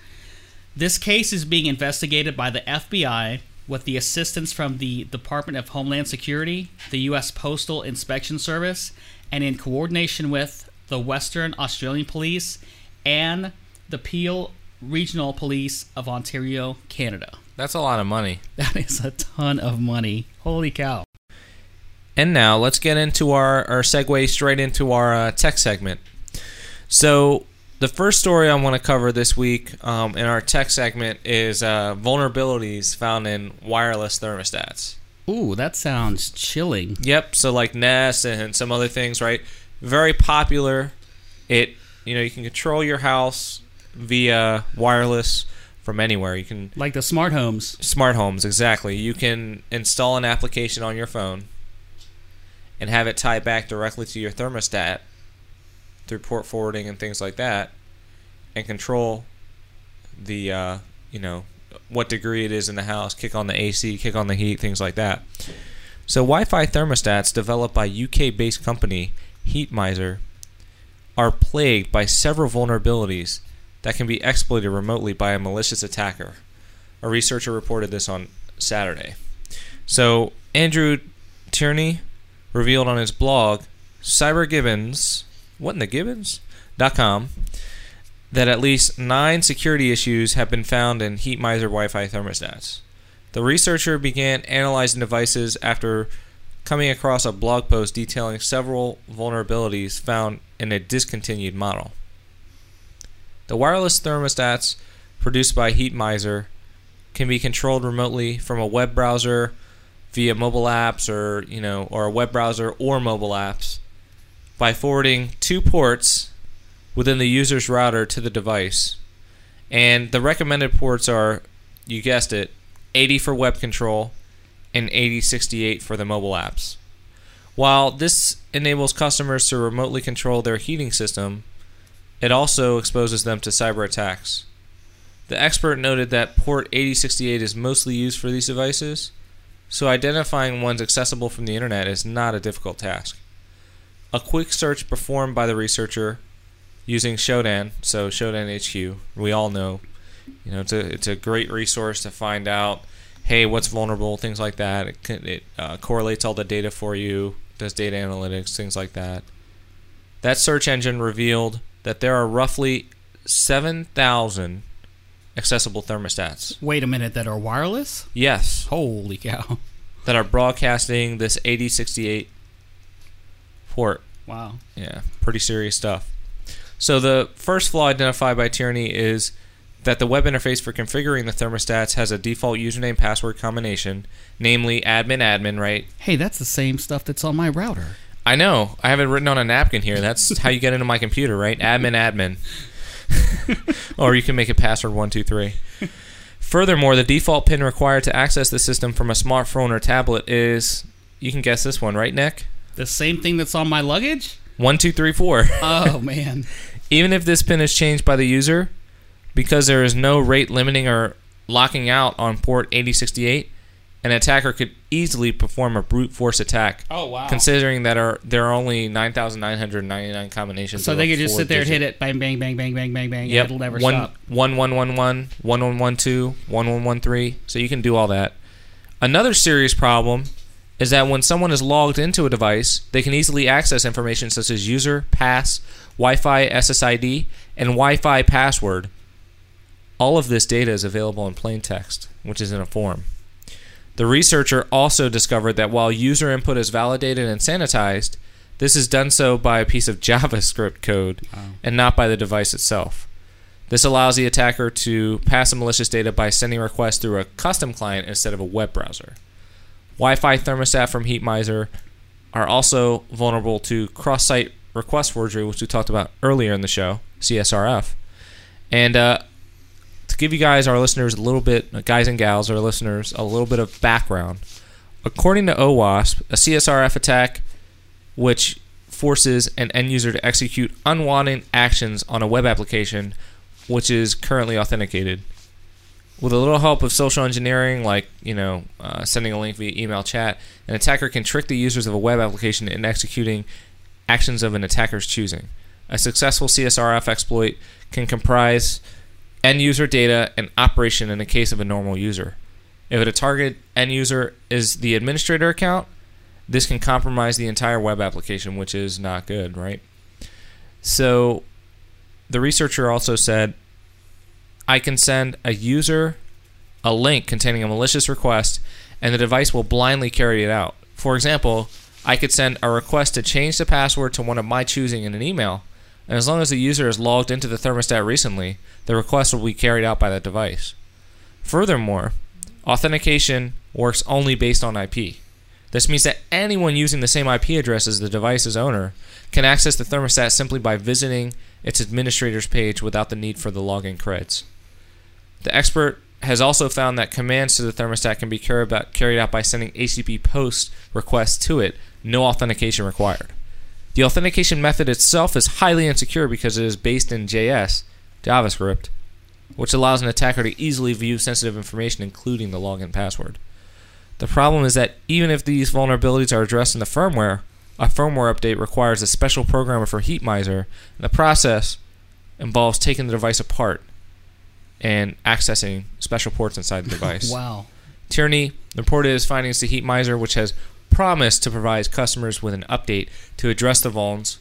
This case is being investigated by the FBI with the assistance from the Department of Homeland Security, the U.S. Postal Inspection Service, and in coordination with the Western Australian Police and the Peel Regional Police of Ontario, Canada. That's a lot of money. That is a ton of money. Holy cow. And now let's get into our, our segue straight into our uh, tech segment. So, the first story I want to cover this week um, in our tech segment is uh, vulnerabilities found in wireless thermostats. Ooh, that sounds chilling. Yep. So like Nest and some other things, right? Very popular. It you know you can control your house via wireless from anywhere. You can Like the smart homes. smart homes exactly. You can install an application on your phone and have it tie back directly to your thermostat through port forwarding and things like that, and control the uh, you know what degree it is in the house. Kick on the AC, kick on the heat, things like that. So Wi-Fi thermostats developed by UK-based company Heatmiser are plagued by several vulnerabilities that can be exploited remotely by a malicious attacker. A researcher reported this on Saturday. So Andrew Tierney revealed on his blog, Cyber Gibbons, what in the Gibbons? dot com, that at least nine security issues have been found in Heatmiser Wi-Fi thermostats. The researcher began analyzing devices after coming across a blog post detailing several vulnerabilities found in a discontinued model. The wireless thermostats produced by Heatmiser can be controlled remotely from a web browser via mobile apps or, you know, or a web browser or mobile apps by forwarding two ports within the user's router to the device. And the recommended ports are, you guessed it, 80 for web control and 8068 for the mobile apps. While this enables customers to remotely control their heating system, it also exposes them to cyber attacks. The expert noted that port 8068 is mostly used for these devices, so identifying ones accessible from the internet is not a difficult task. A quick search performed by the researcher using Shodan, so Shodan HQ, we all know, you know, it's a it's a great resource to find out, hey, what's vulnerable, things like that. It, it uh, correlates all the data for you, does data analytics, things like that. That search engine revealed that there are roughly 7,000 accessible thermostats. Wait a minute, that are wireless? Yes, Holy cow. that are broadcasting this 8068 port. Wow. Yeah, pretty serious stuff. So the first flaw identified by Tierney is that the web interface for configuring the thermostats has a default username password combination, namely admin admin, right? Hey, that's the same stuff that's on my router. I know. I have it written on a napkin here. That's how you get into my computer, right? Admin admin. or you can make it password one two three. Furthermore, the default pin required to access the system from a smartphone or tablet is you can guess this one, right, Nick? The same thing that's on my luggage? One two three four. Oh, man. Even if this pin is changed by the user, because there is no rate limiting or locking out on port 8068, an attacker could easily perform a brute force attack. Oh, wow. Considering that are there are only 9,999 combinations. so they could just sit there and hit it, bang, bang, bang, bang, bang, bang, bang, Yep. and it'll never one, stop. one, one, one, one, one, one, one, two, one, one, one, three. So you can do all that. Another serious problem is that when someone is logged into a device, they can easily access information such as user, pass, Wi-Fi SSID, and Wi-Fi password. All of this data is available in plain text, which is in a form. The researcher also discovered that while user input is validated and sanitized, this is done so by a piece of JavaScript code and not by the device itself. This allows the attacker to pass the malicious data by sending requests through a custom client instead of a web browser. Wi-Fi thermostat from HeatMiser are also vulnerable to cross-site request forgery, which we talked about earlier in the show, CSRF. And uh, to give you guys, our listeners, a little bit, uh, guys and gals, our listeners, a little bit of background. According to OWASP, a CSRF attack, which forces an end user to execute unwanted actions on a web application, which is currently authenticated. With a little help of social engineering, like you know, uh, sending a link via email chat, an attacker can trick the users of a web application in executing actions of an attacker's choosing. A successful CSRF exploit can comprise end user data and operation in the case of a normal user. If a target end user is the administrator account, this can compromise the entire web application, which is not good, right? So the researcher also said I can send a user a link containing a malicious request, and the device will blindly carry it out. For example, I could send a request to change the password to one of my choosing in an email, and as long as the user is logged into the thermostat recently, the request will be carried out by that device. Furthermore, authentication works only based on IP. This means that anyone using the same IP address as the device's owner can access the thermostat simply by visiting its administrator's page without the need for the login creds. The expert has also found that commands to the thermostat can be carried out, by sending HTTP post requests to it, no authentication required. The authentication method itself is highly insecure because it is based in JS, JavaScript, which allows an attacker to easily view sensitive information, including the login password. The problem is that even if these vulnerabilities are addressed in the firmware, a firmware update requires a special programmer for HeatMiser, and the process involves taking the device apart and accessing special ports inside the device. Wow. Tierney reported his findings to HeatMiser, which has promised to provide customers with an update to address the vulns.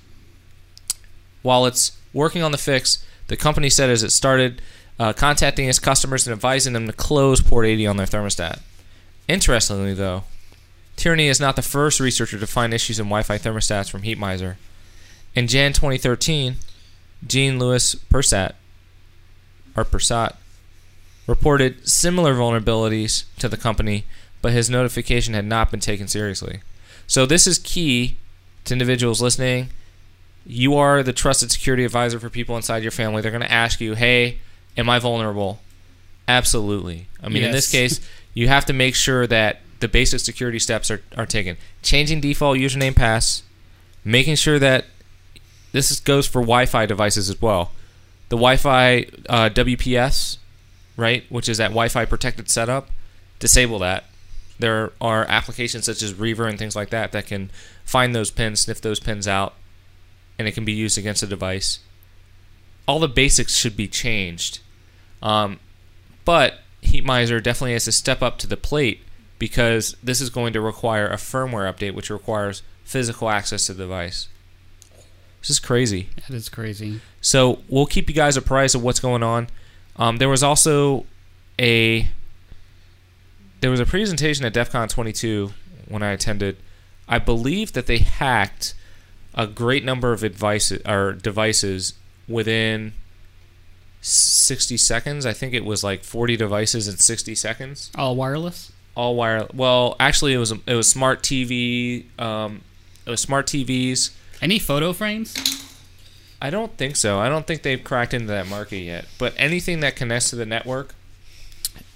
While it's working on the fix, the company said as it started uh, contacting its customers and advising them to close port 80 on their thermostat. Interestingly, though, Tierney is not the first researcher to find issues in Wi-Fi thermostats from HeatMiser. In Jan 2013, Jean Louis Persat, or Persat, reported similar vulnerabilities to the company, but his notification had not been taken seriously. So this is key to individuals listening. You are the trusted security advisor for people inside your family. They're going to ask you, "Hey, am I vulnerable?" Absolutely. I mean, in this case, you have to make sure that the basic security steps are, are taken. Changing default username pass, making sure that this is, goes for Wi-Fi devices as well. The Wi-Fi uh, WPS, right, which is that Wi-Fi protected setup, disable that. There are applications such as Reaver and things like that that can find those pins, sniff those pins out, and it can be used against a device. All the basics should be changed. Um, but Heatmiser definitely has to step up to the plate because this is going to require a firmware update, which requires physical access to the device. This is crazy. That is crazy. So we'll keep you guys apprised of what's going on. Um, there was also a there was a presentation at DEF CON 22 when I attended. I believe that they hacked a great number of devices or devices within 60 seconds. I think it was like 40 devices in 60 seconds. All wireless. All wire. Well, actually, it was it was smart TV. Um, it was smart TVs. Any photo frames? I don't think so. I don't think they've cracked into that market yet. But anything that connects to the network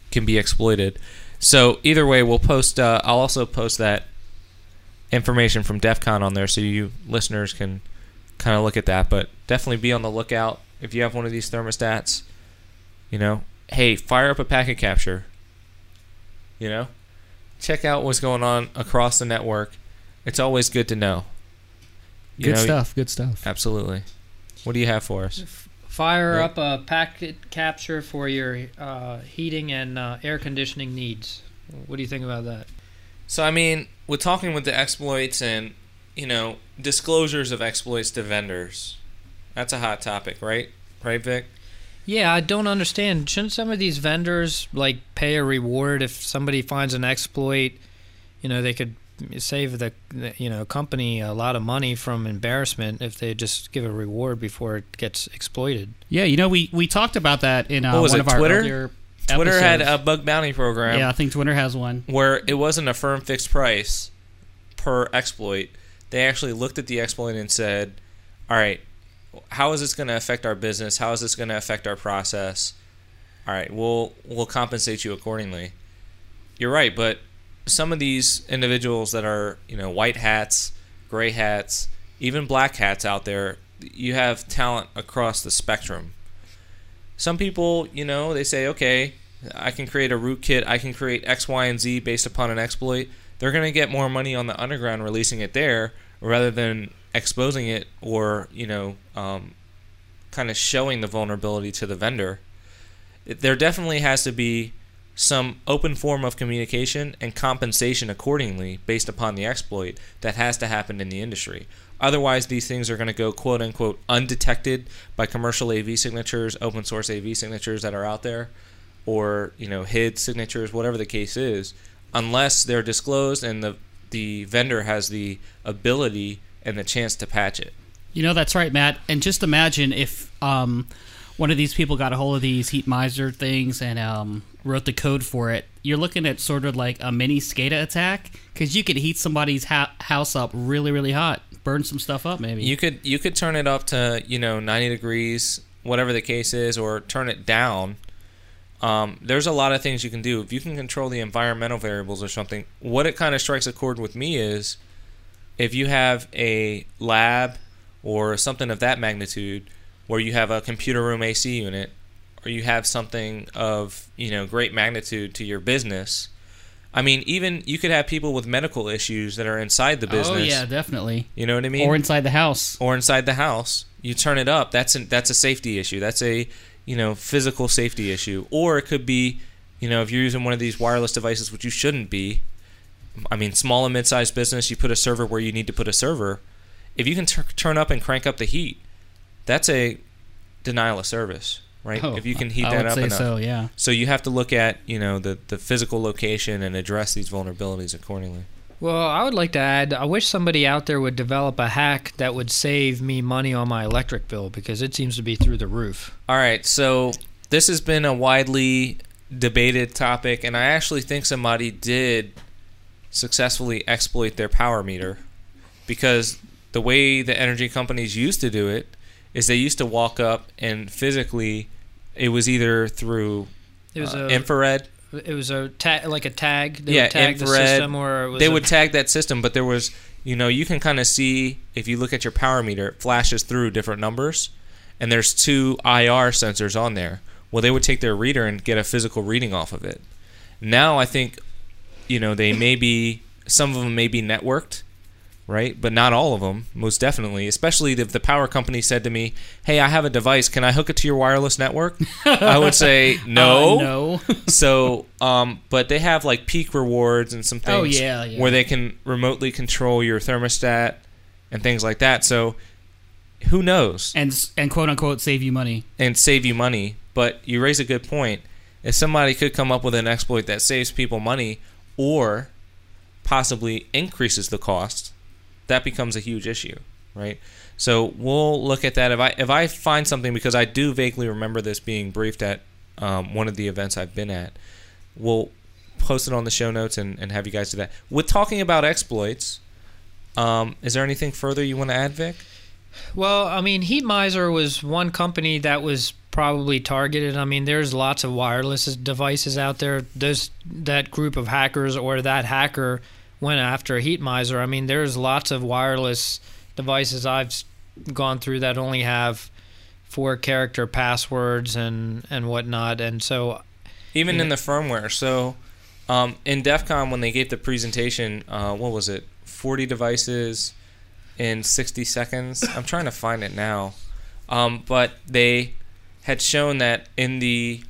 can be exploited. So either way, we'll post. Uh, I'll also post that information from DEF CON on there, so you listeners can kind of look at that. But definitely be on the lookout if you have one of these thermostats. You know, hey, fire up a packet capture. You know, check out what's going on across the network. It's always good to know. You Good know, stuff. Good stuff. Absolutely. What do you have for us? Fire up a packet capture for your uh, heating and uh, air conditioning needs. What do you think about that? So I mean, with talking with the exploits and you know disclosures of exploits to vendors, that's a hot topic, right? Right, Vik? Yeah, I don't understand. Shouldn't some of these vendors like pay a reward if somebody finds an exploit? You know, they could save the the, you know company a lot of money from embarrassment if they just give a reward before it gets exploited. Yeah, you know we we talked about that in uh, What was one it, of our Twitter? earlier Twitter had a bug bounty program yeah, I think Twitter has one. where it wasn't a firm fixed price per exploit. They actually looked at the exploit and said, "All right, how is this going to affect our business? How is this going to affect our process? All right, we'll we'll compensate you accordingly." You're right, but some of these individuals that are, you know, white hats, gray hats, even black hats out there, you have talent across the spectrum. Some people, you know, they say, okay, I can create a rootkit, I can create X, Y, and Z based upon an exploit. They're going to get more money on the underground releasing it there rather than exposing it or, you know, um, kind of showing the vulnerability to the vendor. There definitely has to be some open form of communication and compensation accordingly based upon the exploit that has to happen in the industry. Otherwise, these things are going to go quote unquote undetected by commercial AV signatures, open source AV signatures that are out there, or you know hid signatures, whatever the case is, unless they're disclosed and the the vendor has the ability and the chance to patch it. You know that's right, Matt. And just imagine if um, one of these people got a hold of these heat miser things and um, wrote the code for it. You're looking at sort of like a mini SCADA attack because you could heat somebody's ha- house up really, really hot, burn some stuff up, maybe. You could you could turn it up to you know 90 degrees, whatever the case is, or turn it down. Um, there's a lot of things you can do if you can control the environmental variables or something. What it kind of strikes a chord with me is if you have a lab or something of that magnitude where you have a computer room AC unit or you have something of you know great magnitude to your business. I mean, even you could have people with medical issues that are inside the business. Oh yeah, definitely. You know what I mean? Or inside the house. or inside the house. You turn it up. That's a, that's a safety issue. That's a you know physical safety issue. Or it could be, you know, if you're using one of these wireless devices, which you shouldn't be. I mean, small and mid-sized business, you put a server where you need to put a server. If you can tur turn up and crank up the heat, that's a denial of service, right? Oh, if you can heat I that would up say enough. so. Yeah. So you have to look at you know the the physical location and address these vulnerabilities accordingly. Well, I would like to add I wish somebody out there would develop a hack that would save me money on my electric bill because it seems to be through the roof. All right, so this has been a widely debated topic, and I actually think somebody did successfully exploit their power meter because the way the energy companies used to do it is they used to walk up and physically, it was either through It was uh, a infrared it was a tag like a tag. They Yeah, would tag the infrared. system, or they a- would tag that system, but there was, you know, you can kind of see if you look at your power meter, it flashes through different numbers, and there's two IR sensors on there. Well, they would take their reader and get a physical reading off of it. Now I think, you know, they may be some of them may be networked, right? But not all of them, most definitely. Especially if the power company said to me, "Hey, I have a device. Can I hook it to your wireless network?" I would say no. Uh, no. so um but they have like peak rewards and some things Oh, yeah, yeah. where they can remotely control your thermostat and things like that so who knows and and quote unquote save you money. and save you money but you raise a good point if somebody could come up with an exploit that saves people money or possibly increases the cost that becomes a huge issue right so we'll look at that if i if i find something because i do vaguely remember this being briefed at um, one of the events i've been at we'll post it on the show notes and, and have you guys do that with talking about exploits um, is there anything further you want to add Vik Well, I mean, Heat Miser was one company that was probably targeted. I mean, there's lots of wireless devices out there. Those that group of hackers or that hacker went after a Heat Miser. I mean, there's lots of wireless devices I've gone through that only have four character passwords and and whatnot. And so, even Yeah. in the firmware. So, um, in DEF CON, when they gave the presentation, uh, what was it? 40 devices in 60 seconds. I'm trying to find it now. Um, but they had shown that in the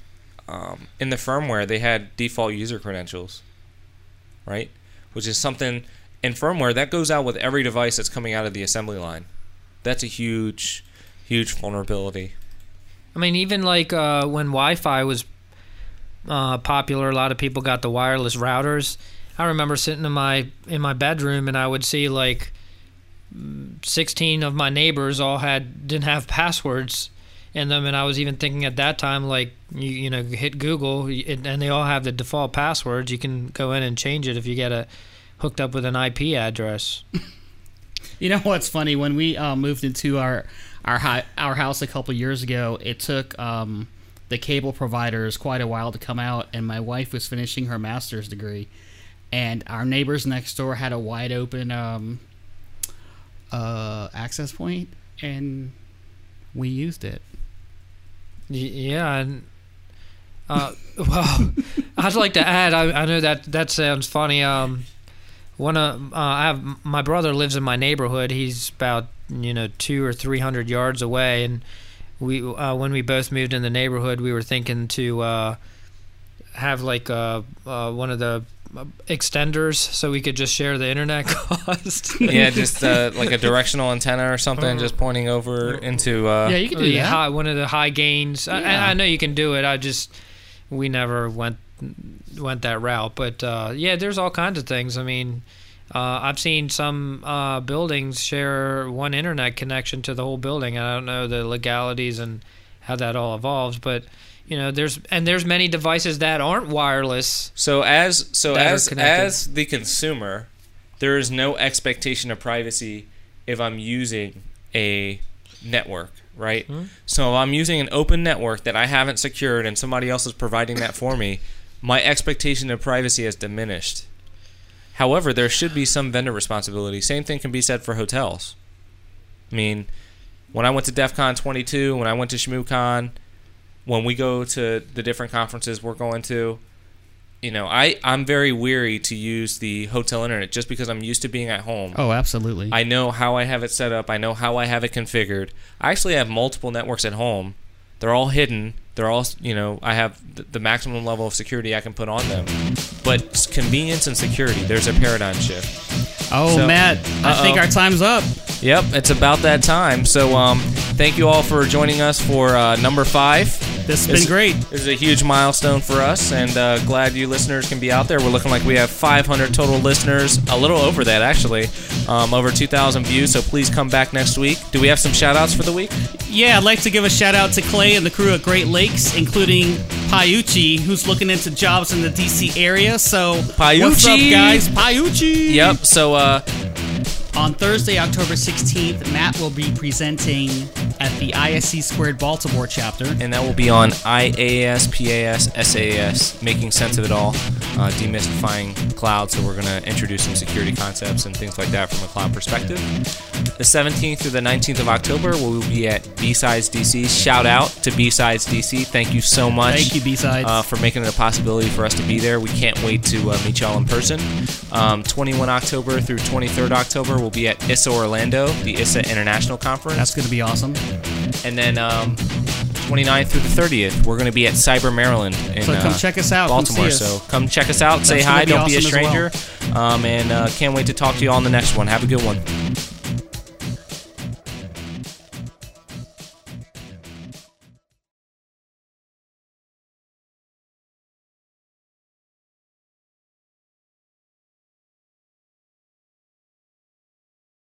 um, in the firmware they had default user credentials, right? Which is something in firmware that goes out with every device that's coming out of the assembly line. That's a huge, huge vulnerability. I mean, even like uh, when Wi-Fi was uh, popular, a lot of people got the wireless routers. I remember sitting in my in my bedroom and I would see like mm, 16 of my neighbors all had didn't have passwords in them, and I was even thinking at that time like you you know hit Google and they all have the default passwords. You can go in and change it if you get a hooked up with an IP address. You know what's funny? When we uh, moved into our our hi- our house a couple years ago, it took um, the cable providers quite a while to come out, and my wife was finishing her master's degree, and our neighbors next door had a wide open um, uh, access point, and we used it. Yeah, and uh, well, I'd like to add. I, I know that that sounds funny. Um, one of uh, I have my brother lives in my neighborhood. He's about you know two or three hundred yards away, and we uh, when we both moved in the neighborhood, we were thinking to uh, have like uh, uh, one of the extenders so we could just share the internet cost. yeah, just uh, like a directional antenna or something, just pointing over into. Uh, yeah, you could do Yeah, that. high, one of the high gains. I, Yeah. I know you can do it. I just we never went went that route. But uh, yeah, there's all kinds of things. I mean, uh, I've seen some uh, buildings share one internet connection to the whole building. I don't know the legalities and how that all evolves, but you know, there's and there's many devices that aren't wireless. So as so as as the consumer, there is no expectation of privacy if I'm using a network, right? Hmm. So if I'm using an open network that I haven't secured and somebody else is providing that for me, my expectation of privacy has diminished. However, there should be some vendor responsibility. Same thing can be said for hotels. I mean, when I went to DEF CON 22, when I went to ShmooCon, when we go to the different conferences we're going to, you know, I, I'm very weary to use the hotel internet just because I'm used to being at home. Oh, absolutely. I know how I have it set up. I know how I have it configured. I actually have multiple networks at home. They're all hidden. They're all, you know, I have the maximum level of security I can put on them. But convenience and security, there's a paradigm shift. oh, so- Matt, I think Uh-oh. our time's up. Yep, it's about that time. So, um, thank you all for joining us for uh, number five. This has been It's- great. Is a huge milestone for us, and uh, glad you listeners can be out there. We're looking like we have 500 total listeners, a little over that actually, um, over 2,000 views. So please come back next week. Do we have some shout outs for the week? Yeah, I'd like to give a shout out to Clay and the crew at Great Lakes, including Paiucci, who's looking into jobs in the DC area. So, what's up, guys? Paiucci! Yep. So uh, On Thursday, October 16th, Matt will be presenting at the ISC Squared Baltimore chapter. and that will be on IaaS, PaaS, SaaS, making sense of it all, uh, demystifying cloud. So we're going to introduce some security concepts and things like that from a cloud perspective. The 17th through the 19th of October, we will be at B-Sides DC. Shout out to B-Sides DC. Thank you so much. Thank you, B-Sides. Uh, for making it a possibility for us to be there. We can't wait to uh, meet y'all in person. Um, 21 October through 23rd October, we'll be at ISSA Orlando, the ISSA International Conference. That's going to be awesome. And then um, 29th through the 30th, we're going to be at Cyber Maryland in So come uh, check us out. Baltimore. us. So come check us out, say hi, be don't be a awesome as well. stranger. Um, and uh, can't wait to talk to you all on the next one. Have a good one.